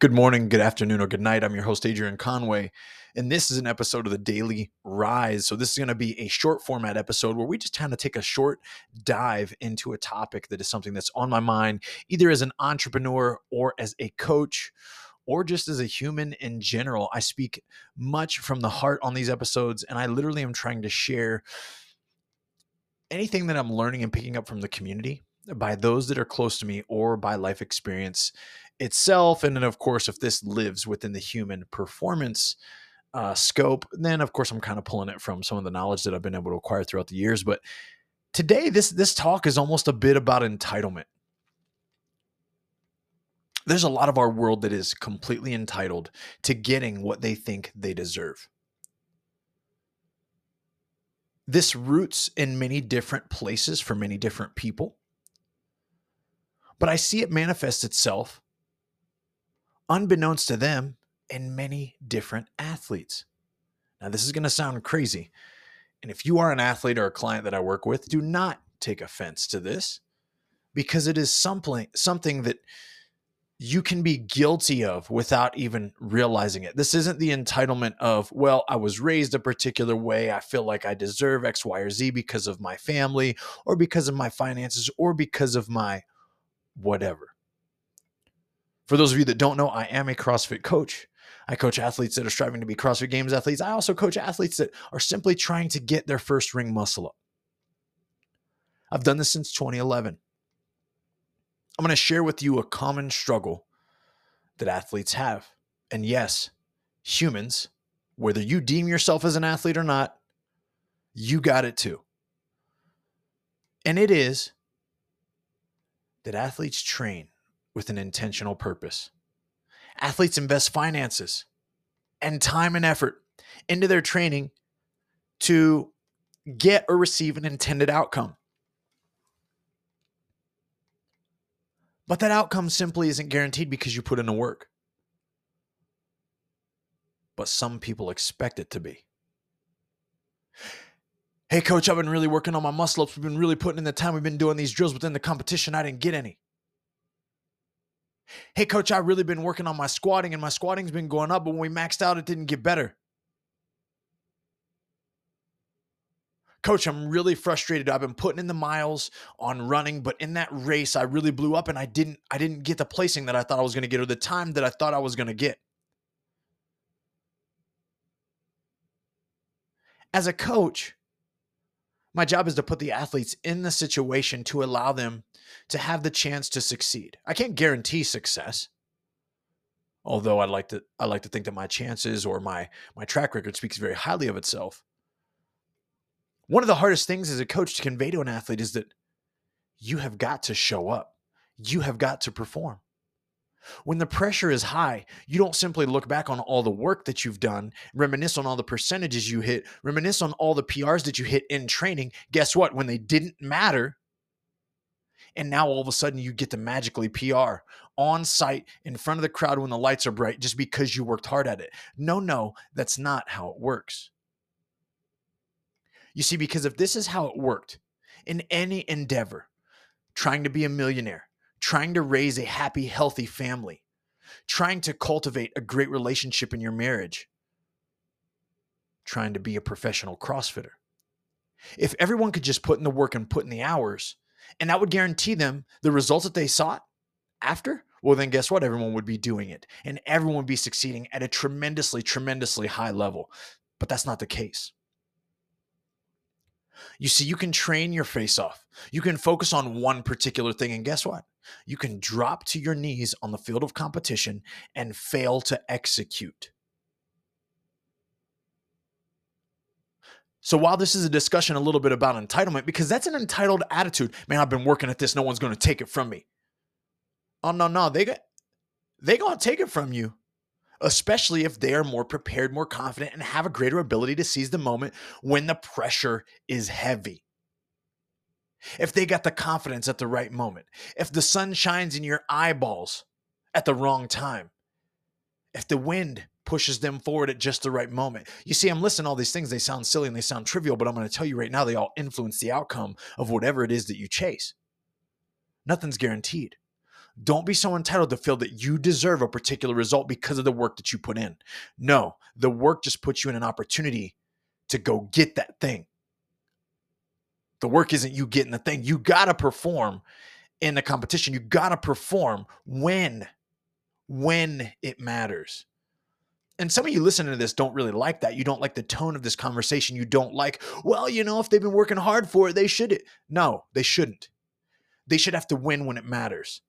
Good morning, good afternoon, or good night. I'm your host, Adrian Conway, and this is an episode of the Daily Rise. So, this is going to be a short format episode where we just kind of take a short dive into a topic that is something that's on my mind, either as an entrepreneur or as a coach or just as a human in general. I speak much from the heart on these episodes, and I literally am trying to share anything that I'm learning and picking up from the community by those that are close to me or by life experience itself. And then, of course, if this lives within the human performance uh, scope, then of course I'm kind of pulling it from some of the knowledge that I've been able to acquire throughout the years. But today, this this talk is almost a bit about entitlement. There's a lot of our world that is completely entitled to getting what they think they deserve. This roots in many different places for many different people. But I see it manifest itself unbeknownst to them, in many different athletes. Now, this is going to sound crazy. And if you are an athlete or a client that I work with, do not take offense to this because it is something something that you can be guilty of without even realizing it. This isn't the entitlement of, well, I was raised a particular way. I feel like I deserve X, Y, or Z because of my family or because of my finances or because of my whatever. For those of you that don't know, I am a CrossFit coach. I coach athletes that are striving to be CrossFit Games athletes. I also coach athletes that are simply trying to get their first ring muscle up. I've done this since 2011. I'm going to share with you a common struggle that athletes have. And yes, humans, whether you deem yourself as an athlete or not, you got it too. And it is that athletes train with an intentional purpose. Athletes invest finances and time and effort into their training to get or receive an intended outcome. But that outcome simply isn't guaranteed because you put in the work. But some people expect it to be. Hey, coach, I've been really working on my muscle ups. We've been really putting in the time. We've been doing these drills within the competition. I didn't get any. Hey, coach, I've really been working on my squatting and my squatting's been going up, but when we maxed out, it didn't get better. Coach, I'm really frustrated. I've been putting in the miles on running, but in that race, I really blew up and I didn't I didn't get the placing that I thought I was going to get or the time that I thought I was going to get. As a coach, my job is to put the athletes in the situation to allow them to have the chance to succeed. I can't guarantee success. Although I'd like to I like to think that my chances or my my track record speaks very highly of itself. One of the hardest things as a coach to convey to an athlete is that you have got to show up. You have got to perform. When the pressure is high, you don't simply look back on all the work that you've done, reminisce on all the percentages you hit, reminisce on all the PRs that you hit in training. Guess what? When they didn't matter, and now all of a sudden you get to magically PR on site in front of the crowd when the lights are bright just because you worked hard at it. No, no, that's not how it works. You see, because if this is how it worked in any endeavor, trying to be a millionaire, trying to raise a happy, healthy family, trying to cultivate a great relationship in your marriage, trying to be a professional CrossFitter. If everyone could just put in the work and put in the hours, and that would guarantee them the results that they sought after, well, then guess what? Everyone would be doing it and everyone would be succeeding at a tremendously, tremendously high level. But that's not the case. You see, you can train your face off. You can focus on one particular thing. And guess what? You can drop to your knees on the field of competition and fail to execute. So while this is a discussion a little bit about entitlement, because that's an entitled attitude, man, I've been working at this, no one's going to take it from me. Oh no, no, they got they gonna take it from you especially if they are more prepared, more confident, and have a greater ability to seize the moment when the pressure is heavy. If they got the confidence at the right moment, if the sun shines in your eyeballs at the wrong time, if the wind pushes them forward at just the right moment. You see, I'm listening to all these things. They sound silly and they sound trivial, but I'm going to tell you right now, they all influence the outcome of whatever it is that you chase. Nothing's guaranteed. Don't be so entitled to feel that you deserve a particular result because of the work that you put in. No, the work just puts you in an opportunity to go get that thing. The work isn't you getting the thing. You got to perform in the competition. You got to perform when when it matters. And some of you listening to this don't really like that. You don't like the tone of this conversation. You don't like, well, you know, if they've been working hard for it, they should. No, they shouldn't. They should have to win when it matters.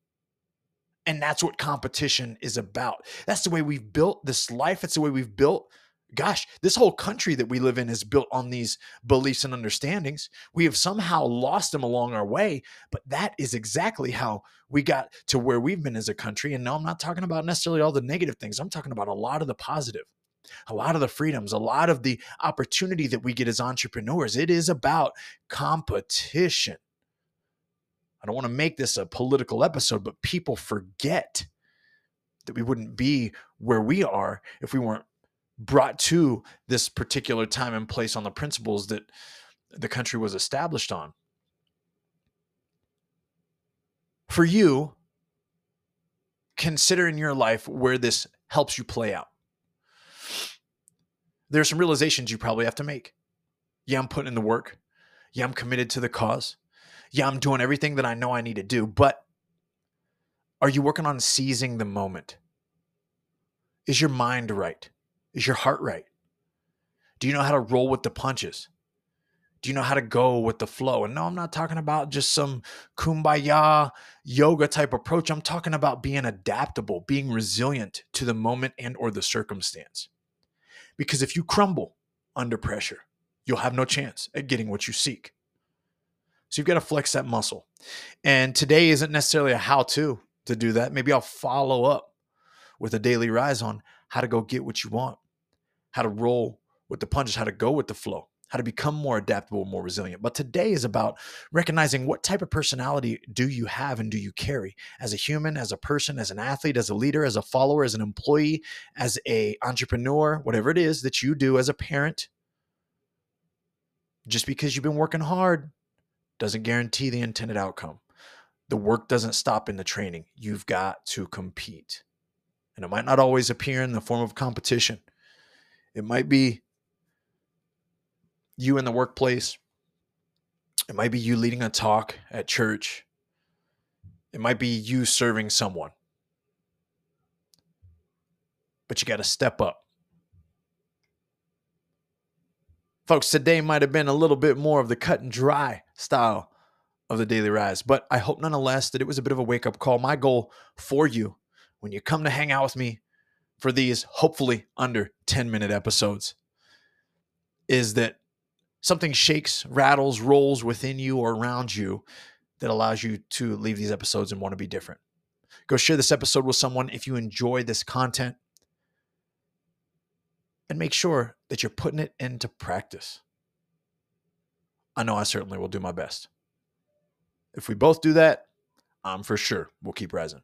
And that's what competition is about. That's the way we've built this life. It's the way we've built gosh, this whole country that we live in is built on these beliefs and understandings. We have somehow lost them along our way, but that is exactly how we got to where we've been as a country. And no, I'm not talking about necessarily all the negative things, I'm talking about a lot of the positive. A lot of the freedoms, a lot of the opportunity that we get as entrepreneurs. It is about competition. I don't want to make this a political episode, but people forget that we wouldn't be where we are if we weren't brought to this particular time and place on the principles that the country was established on. For you, consider in your life where this helps you play out. There are some realizations you probably have to make. Yeah, I'm putting in the work. Yeah, I'm committed to the cause. Yeah, I'm doing everything that I know I need to do. But are you working on seizing the moment? Is your mind right? Is your heart right? Do you know how to roll with the punches? Do you know how to go with the flow? And no, I'm not talking about just some kumbaya yoga type approach. I'm talking about being adaptable, being resilient to the moment and or the circumstance. Because if you crumble under pressure, you'll have no chance at getting what you seek. So you've got to flex that muscle. And today isn't necessarily a how to to do that. Maybe I'll follow up with a daily rise on how to go get what you want, how to roll with the punches, how to go with the flow, how to become more adaptable, more resilient. But today is about recognizing what type of personality do you have and do you carry as a human, as a person, as an athlete, as a leader, as a follower, as an employee, as a entrepreneur, whatever it is that you do as a parent. Just because you've been working hard doesn't guarantee the intended outcome. The work doesn't stop in the training. You've got to compete. And it might not always appear in the form of competition. It might be you in the workplace. It might be you leading a talk at church. It might be you serving someone. But you got to step up. Folks, today might have been a little bit more of the cut and dry style of the Daily Rise, but I hope nonetheless that it was a bit of a wake up call. My goal for you when you come to hang out with me for these hopefully under 10 minute episodes is that something shakes, rattles, rolls within you or around you that allows you to leave these episodes and want to be different. Go share this episode with someone if you enjoy this content and make sure that you're putting it into practice. I know I certainly will do my best. If we both do that, I'm for sure we'll keep rising.